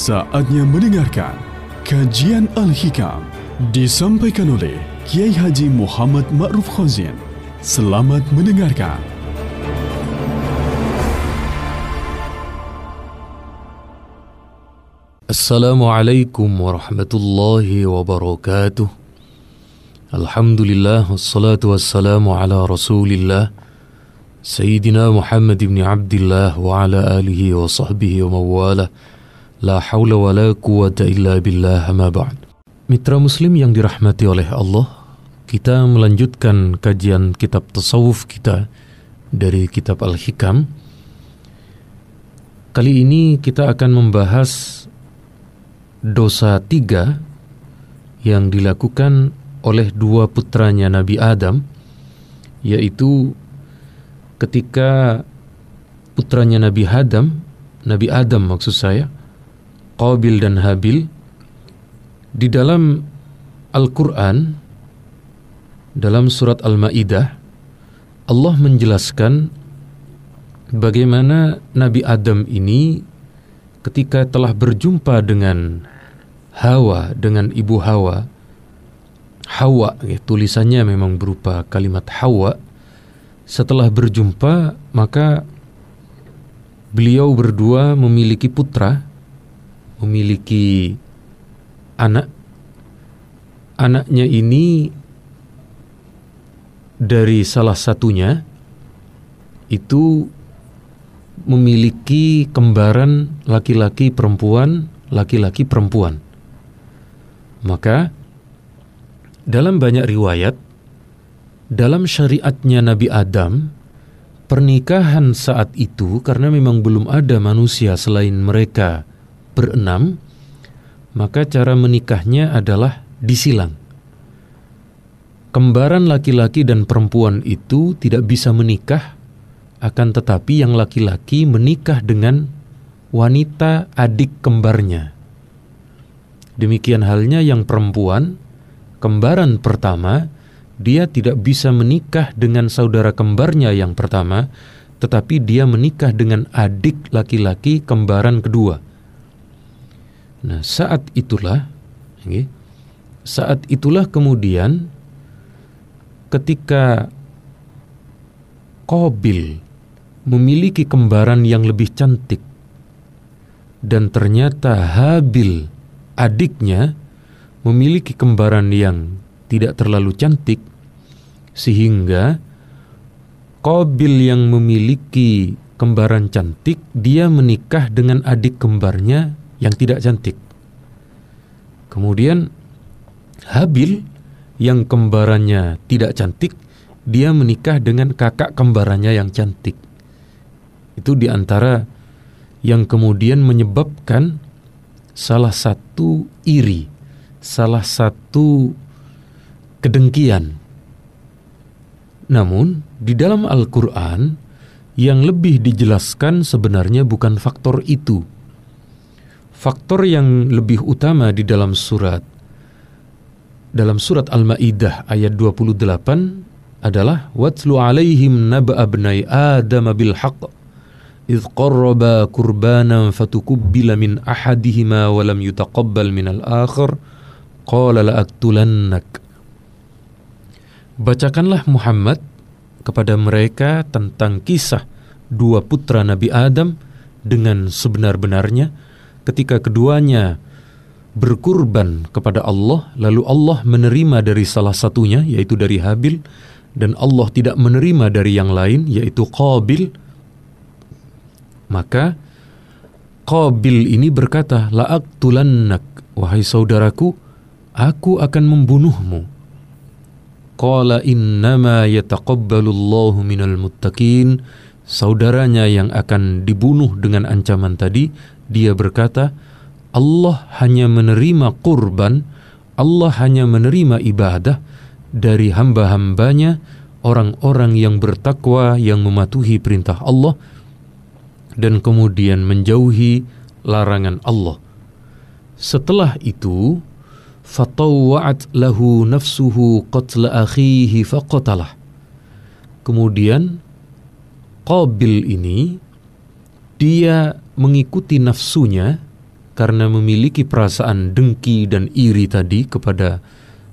Saatnya mendengarkan kajian Al-Hikam disampaikan oleh Kiai Haji Muhammad Ma'ruf Khazin. Selamat mendengarkan. Assalamualaikum warahmatullahi wabarakatuh. Alhamdulillah wassalatu wassalamu ala Rasulillah Sayyidina Muhammad ibn Abdullah wa ala alihi wa sahbihi wa mawalah La hawla wa la quwata illa billah ma ba'd. Mitra muslim yang dirahmati oleh Allah, kita melanjutkan kajian kitab tasawuf kita dari kitab Al-Hikam. Kali ini kita akan membahas dosa tiga yang dilakukan oleh dua putranya Nabi Adam, yaitu ketika putranya Nabi Adam, Nabi Adam maksud saya, Qabil dan Habil di dalam Al-Qur'an dalam surat Al-Maidah Allah menjelaskan bagaimana Nabi Adam ini ketika telah berjumpa dengan Hawa dengan ibu Hawa. Hawa ya, tulisannya memang berupa kalimat Hawa. Setelah berjumpa maka beliau berdua memiliki putra memiliki anak. Anaknya ini dari salah satunya itu memiliki kembaran laki-laki perempuan, laki-laki perempuan. Maka dalam banyak riwayat dalam syariatnya Nabi Adam pernikahan saat itu karena memang belum ada manusia selain mereka berenam, maka cara menikahnya adalah disilang. Kembaran laki-laki dan perempuan itu tidak bisa menikah, akan tetapi yang laki-laki menikah dengan wanita adik kembarnya. Demikian halnya yang perempuan, kembaran pertama, dia tidak bisa menikah dengan saudara kembarnya yang pertama, tetapi dia menikah dengan adik laki-laki kembaran kedua. Nah, saat itulah saat itulah kemudian ketika Kobil memiliki kembaran yang lebih cantik dan ternyata Habil adiknya memiliki kembaran yang tidak terlalu cantik sehingga Kobil yang memiliki kembaran cantik dia menikah dengan adik kembarnya yang tidak cantik. Kemudian Habil yang kembarannya tidak cantik, dia menikah dengan kakak kembarannya yang cantik. Itu di antara yang kemudian menyebabkan salah satu iri, salah satu kedengkian. Namun, di dalam Al-Quran, yang lebih dijelaskan sebenarnya bukan faktor itu, faktor yang lebih utama di dalam surat. Dalam surat Al-Maidah ayat 28 adalah watlu alaihim naba abnai adam bil haqq idh qarraba qurbanan fatukubbila min ahadihima wa lam yutaqabbal min al-akhar qala la'aktulannak. Bacakanlah Muhammad kepada mereka tentang kisah dua putra Nabi Adam dengan sebenar-benarnya ketika keduanya berkurban kepada Allah, lalu Allah menerima dari salah satunya, yaitu dari Habil, dan Allah tidak menerima dari yang lain, yaitu Qabil, maka Qabil ini berkata, La'aktulannak, wahai saudaraku, aku akan membunuhmu. Qala innama yataqabbalullahu minal muttaqin. Saudaranya yang akan dibunuh dengan ancaman tadi dia berkata, Allah hanya menerima kurban, Allah hanya menerima ibadah dari hamba-hambanya, orang-orang yang bertakwa, yang mematuhi perintah Allah, dan kemudian menjauhi larangan Allah. Setelah itu, fatawwa'at lahu nafsuhu qatla akhihi faqatalah. Kemudian, Qabil ini, dia mengikuti nafsunya karena memiliki perasaan dengki dan iri tadi kepada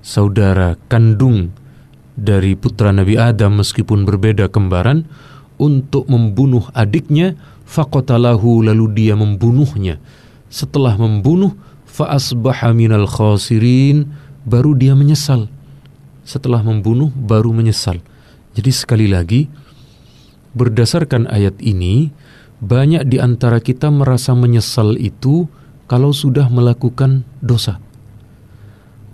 saudara kandung dari putra Nabi Adam meskipun berbeda kembaran untuk membunuh adiknya faqatalahu lalu dia membunuhnya. Setelah membunuh faasbaha minal khasirin baru dia menyesal. Setelah membunuh baru menyesal. Jadi sekali lagi berdasarkan ayat ini banyak di antara kita merasa menyesal itu kalau sudah melakukan dosa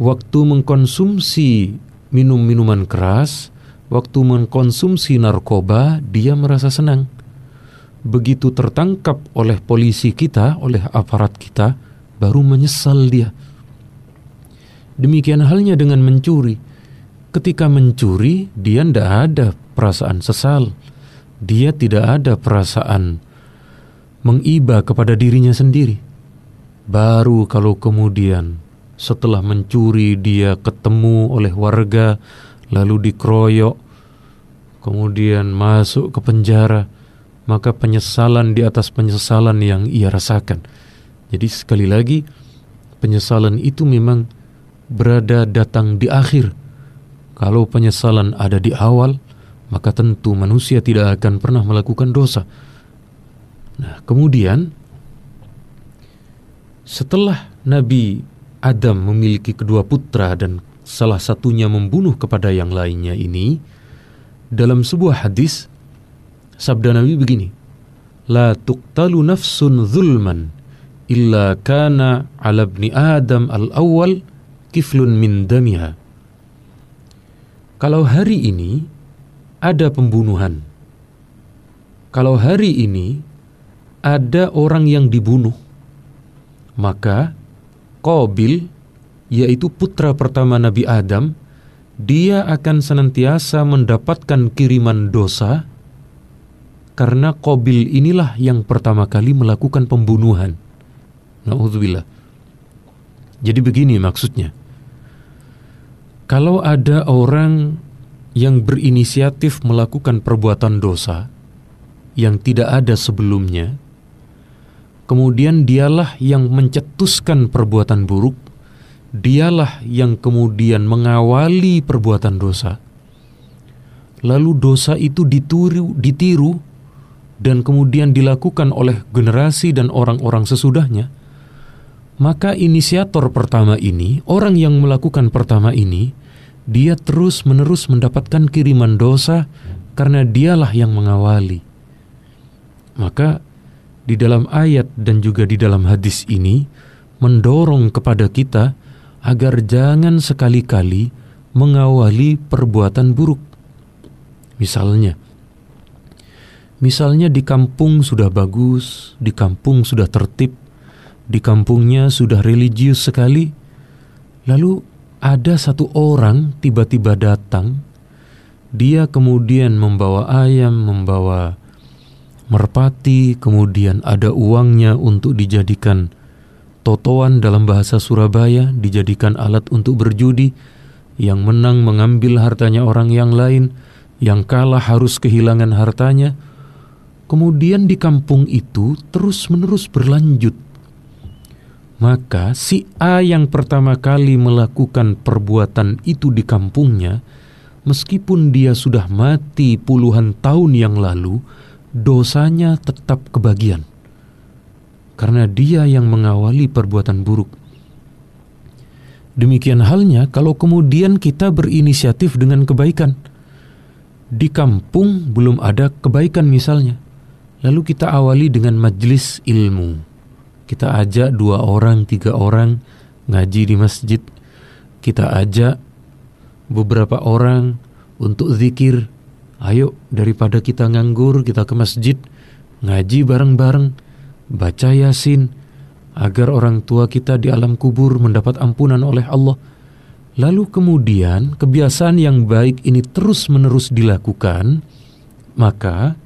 waktu mengkonsumsi minum minuman keras, waktu mengkonsumsi narkoba, dia merasa senang. Begitu tertangkap oleh polisi kita, oleh aparat kita, baru menyesal dia. Demikian halnya dengan mencuri. Ketika mencuri, dia tidak ada perasaan sesal. Dia tidak ada perasaan mengiba kepada dirinya sendiri. Baru kalau kemudian setelah mencuri dia ketemu oleh warga lalu dikeroyok kemudian masuk ke penjara maka penyesalan di atas penyesalan yang ia rasakan. Jadi sekali lagi penyesalan itu memang berada datang di akhir. Kalau penyesalan ada di awal maka tentu manusia tidak akan pernah melakukan dosa nah kemudian setelah Nabi Adam memiliki kedua putra dan salah satunya membunuh kepada yang lainnya ini, dalam sebuah hadis, sabda Nabi begini, La tuqtalu nafsun zulman illa kana ala ibni Adam al-awwal kiflun min damiha. Kalau hari ini ada pembunuhan, kalau hari ini ada orang yang dibunuh, maka Qabil, yaitu putra pertama Nabi Adam, dia akan senantiasa mendapatkan kiriman dosa karena Qabil inilah yang pertama kali melakukan pembunuhan. Nauzubillah. Jadi begini maksudnya. Kalau ada orang yang berinisiatif melakukan perbuatan dosa yang tidak ada sebelumnya, kemudian dialah yang mencetuskan perbuatan buruk, dialah yang kemudian mengawali perbuatan dosa. Lalu dosa itu ditiru, ditiru dan kemudian dilakukan oleh generasi dan orang-orang sesudahnya, maka inisiator pertama ini, orang yang melakukan pertama ini, dia terus-menerus mendapatkan kiriman dosa karena dialah yang mengawali. Maka di dalam ayat dan juga di dalam hadis ini mendorong kepada kita agar jangan sekali-kali mengawali perbuatan buruk. Misalnya, misalnya di kampung sudah bagus, di kampung sudah tertib, di kampungnya sudah religius sekali, lalu ada satu orang tiba-tiba datang, dia kemudian membawa ayam, membawa merpati, kemudian ada uangnya untuk dijadikan totoan dalam bahasa Surabaya, dijadikan alat untuk berjudi, yang menang mengambil hartanya orang yang lain, yang kalah harus kehilangan hartanya. Kemudian di kampung itu terus-menerus berlanjut. Maka si A yang pertama kali melakukan perbuatan itu di kampungnya, meskipun dia sudah mati puluhan tahun yang lalu, dosanya tetap kebagian. Karena dia yang mengawali perbuatan buruk. Demikian halnya kalau kemudian kita berinisiatif dengan kebaikan. Di kampung belum ada kebaikan misalnya. Lalu kita awali dengan majelis ilmu. Kita ajak dua orang, tiga orang ngaji di masjid. Kita ajak beberapa orang untuk zikir Ayo daripada kita nganggur kita ke masjid ngaji bareng-bareng, baca Yasin agar orang tua kita di alam kubur mendapat ampunan oleh Allah. Lalu kemudian kebiasaan yang baik ini terus-menerus dilakukan, maka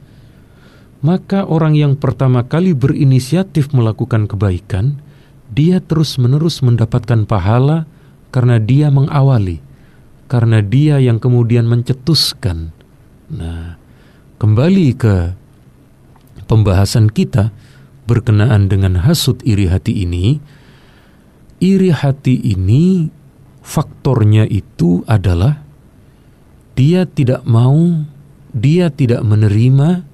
maka orang yang pertama kali berinisiatif melakukan kebaikan, dia terus-menerus mendapatkan pahala karena dia mengawali, karena dia yang kemudian mencetuskan Nah, kembali ke pembahasan kita, berkenaan dengan hasut iri hati ini, iri hati ini faktornya itu adalah dia tidak mau, dia tidak menerima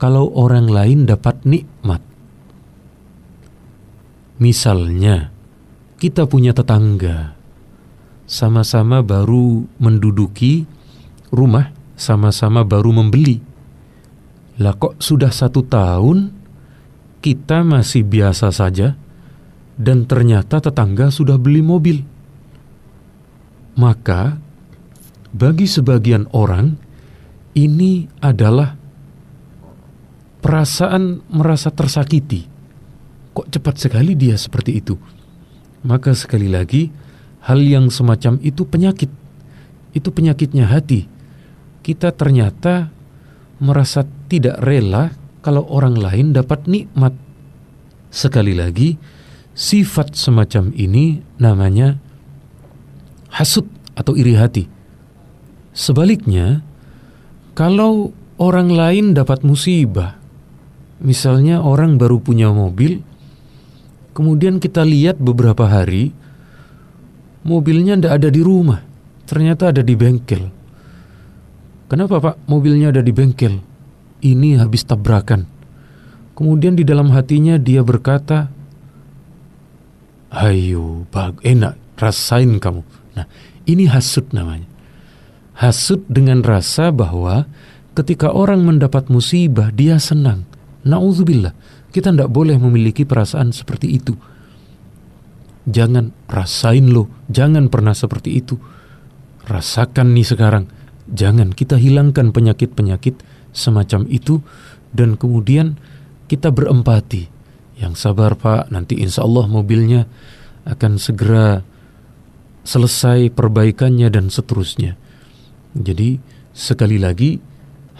kalau orang lain dapat nikmat. Misalnya, kita punya tetangga, sama-sama baru menduduki rumah, sama-sama baru membeli. Lah kok sudah satu tahun kita masih biasa saja, dan ternyata tetangga sudah beli mobil. Maka, bagi sebagian orang, ini adalah perasaan merasa tersakiti. Kok cepat sekali dia seperti itu? Maka sekali lagi, hal yang semacam itu penyakit. Itu penyakitnya hati. Kita ternyata merasa tidak rela kalau orang lain dapat nikmat. Sekali lagi, sifat semacam ini namanya hasut atau iri hati. Sebaliknya, kalau orang lain dapat musibah, misalnya orang baru punya mobil, kemudian kita lihat beberapa hari, mobilnya tidak ada di rumah, ternyata ada di bengkel. Kenapa pak mobilnya ada di bengkel? Ini habis tabrakan. Kemudian di dalam hatinya dia berkata, Ayo, bag enak, rasain kamu. Nah, ini hasut namanya. Hasut dengan rasa bahwa ketika orang mendapat musibah, dia senang. Nauzubillah, kita tidak boleh memiliki perasaan seperti itu. Jangan rasain lo, jangan pernah seperti itu. Rasakan nih sekarang. Jangan kita hilangkan penyakit-penyakit semacam itu dan kemudian kita berempati. Yang sabar pak, nanti insya Allah mobilnya akan segera selesai perbaikannya dan seterusnya. Jadi sekali lagi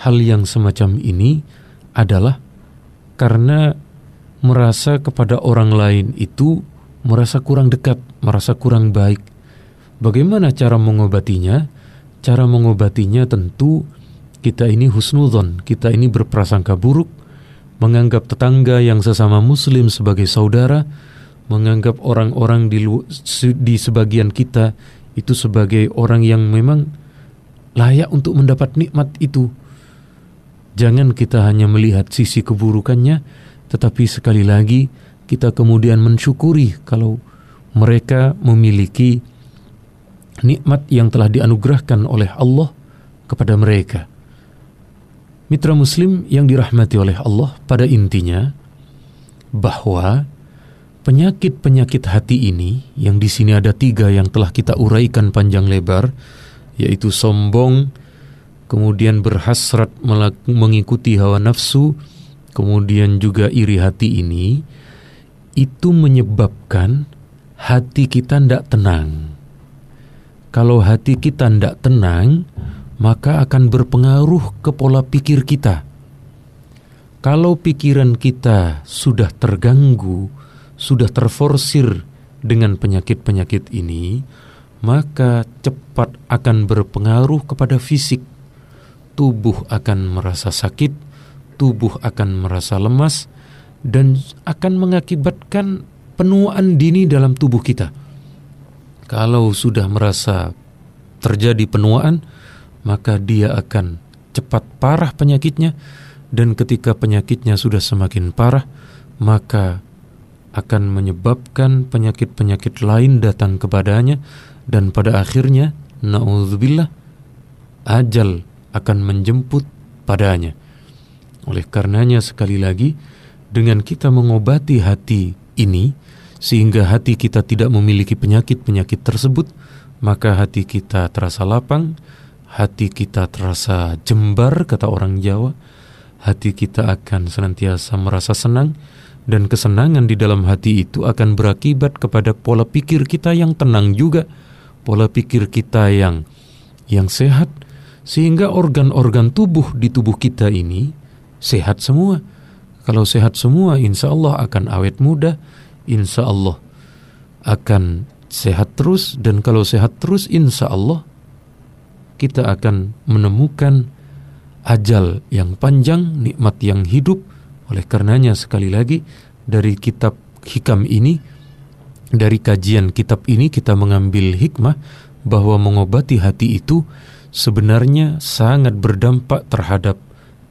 hal yang semacam ini adalah karena merasa kepada orang lain itu merasa kurang dekat, merasa kurang baik. Bagaimana cara mengobatinya? Cara mengobatinya tentu kita ini husnudon, kita ini berprasangka buruk, menganggap tetangga yang sesama muslim sebagai saudara, menganggap orang-orang di, di sebagian kita itu sebagai orang yang memang layak untuk mendapat nikmat itu. Jangan kita hanya melihat sisi keburukannya, tetapi sekali lagi kita kemudian mensyukuri kalau mereka memiliki nikmat yang telah dianugerahkan oleh Allah kepada mereka. Mitra Muslim yang dirahmati oleh Allah, pada intinya bahwa Penyakit-penyakit hati ini, yang di sini ada tiga yang telah kita uraikan panjang lebar, yaitu sombong, kemudian berhasrat mengikuti hawa nafsu, kemudian juga iri hati ini, itu menyebabkan hati kita tidak tenang. Kalau hati kita tidak tenang, maka akan berpengaruh ke pola pikir kita. Kalau pikiran kita sudah terganggu, sudah terforsir dengan penyakit-penyakit ini, maka cepat akan berpengaruh kepada fisik. Tubuh akan merasa sakit, tubuh akan merasa lemas, dan akan mengakibatkan penuaan dini dalam tubuh kita. Kalau sudah merasa terjadi penuaan, maka dia akan cepat parah penyakitnya, dan ketika penyakitnya sudah semakin parah, maka akan menyebabkan penyakit-penyakit lain datang kepadanya dan pada akhirnya naudzubillah ajal akan menjemput padanya. Oleh karenanya sekali lagi dengan kita mengobati hati ini sehingga hati kita tidak memiliki penyakit-penyakit tersebut, maka hati kita terasa lapang, hati kita terasa jembar kata orang Jawa, hati kita akan senantiasa merasa senang dan kesenangan di dalam hati itu akan berakibat kepada pola pikir kita yang tenang juga, pola pikir kita yang yang sehat sehingga organ-organ tubuh di tubuh kita ini sehat semua. Kalau sehat semua, insya Allah akan awet muda, insya Allah akan sehat terus, dan kalau sehat terus, insya Allah kita akan menemukan ajal yang panjang, nikmat yang hidup, Oleh karenanya sekali lagi dari kitab hikam ini dari kajian kitab ini kita mengambil hikmah bahwa mengobati hati itu sebenarnya sangat berdampak terhadap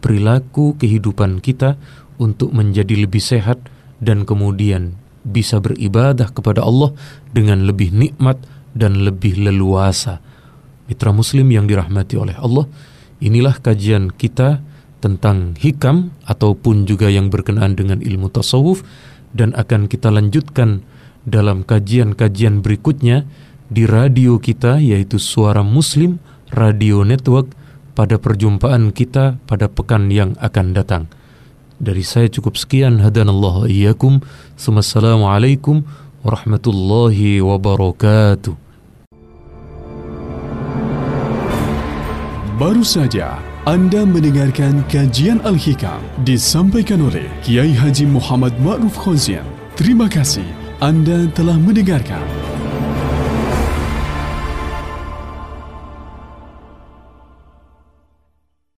perilaku kehidupan kita untuk menjadi lebih sehat dan kemudian bisa beribadah kepada Allah dengan lebih nikmat dan lebih leluasa. Mitra Muslim yang dirahmati oleh Allah, inilah kajian kita tentang hikam ataupun juga yang berkenaan dengan ilmu tasawuf dan akan kita lanjutkan dalam kajian-kajian berikutnya di radio kita yaitu Suara Muslim Radio Network pada perjumpaan kita pada pekan yang akan datang. Dari saya cukup sekian hadanallahu iyyakum. Wassalamualaikum warahmatullahi wabarakatuh. Baru saja anda mendengarkan kajian Al-Hikam disampaikan oleh Kiai Haji Muhammad Ma'ruf Khozien. Terima kasih anda telah mendengarkan.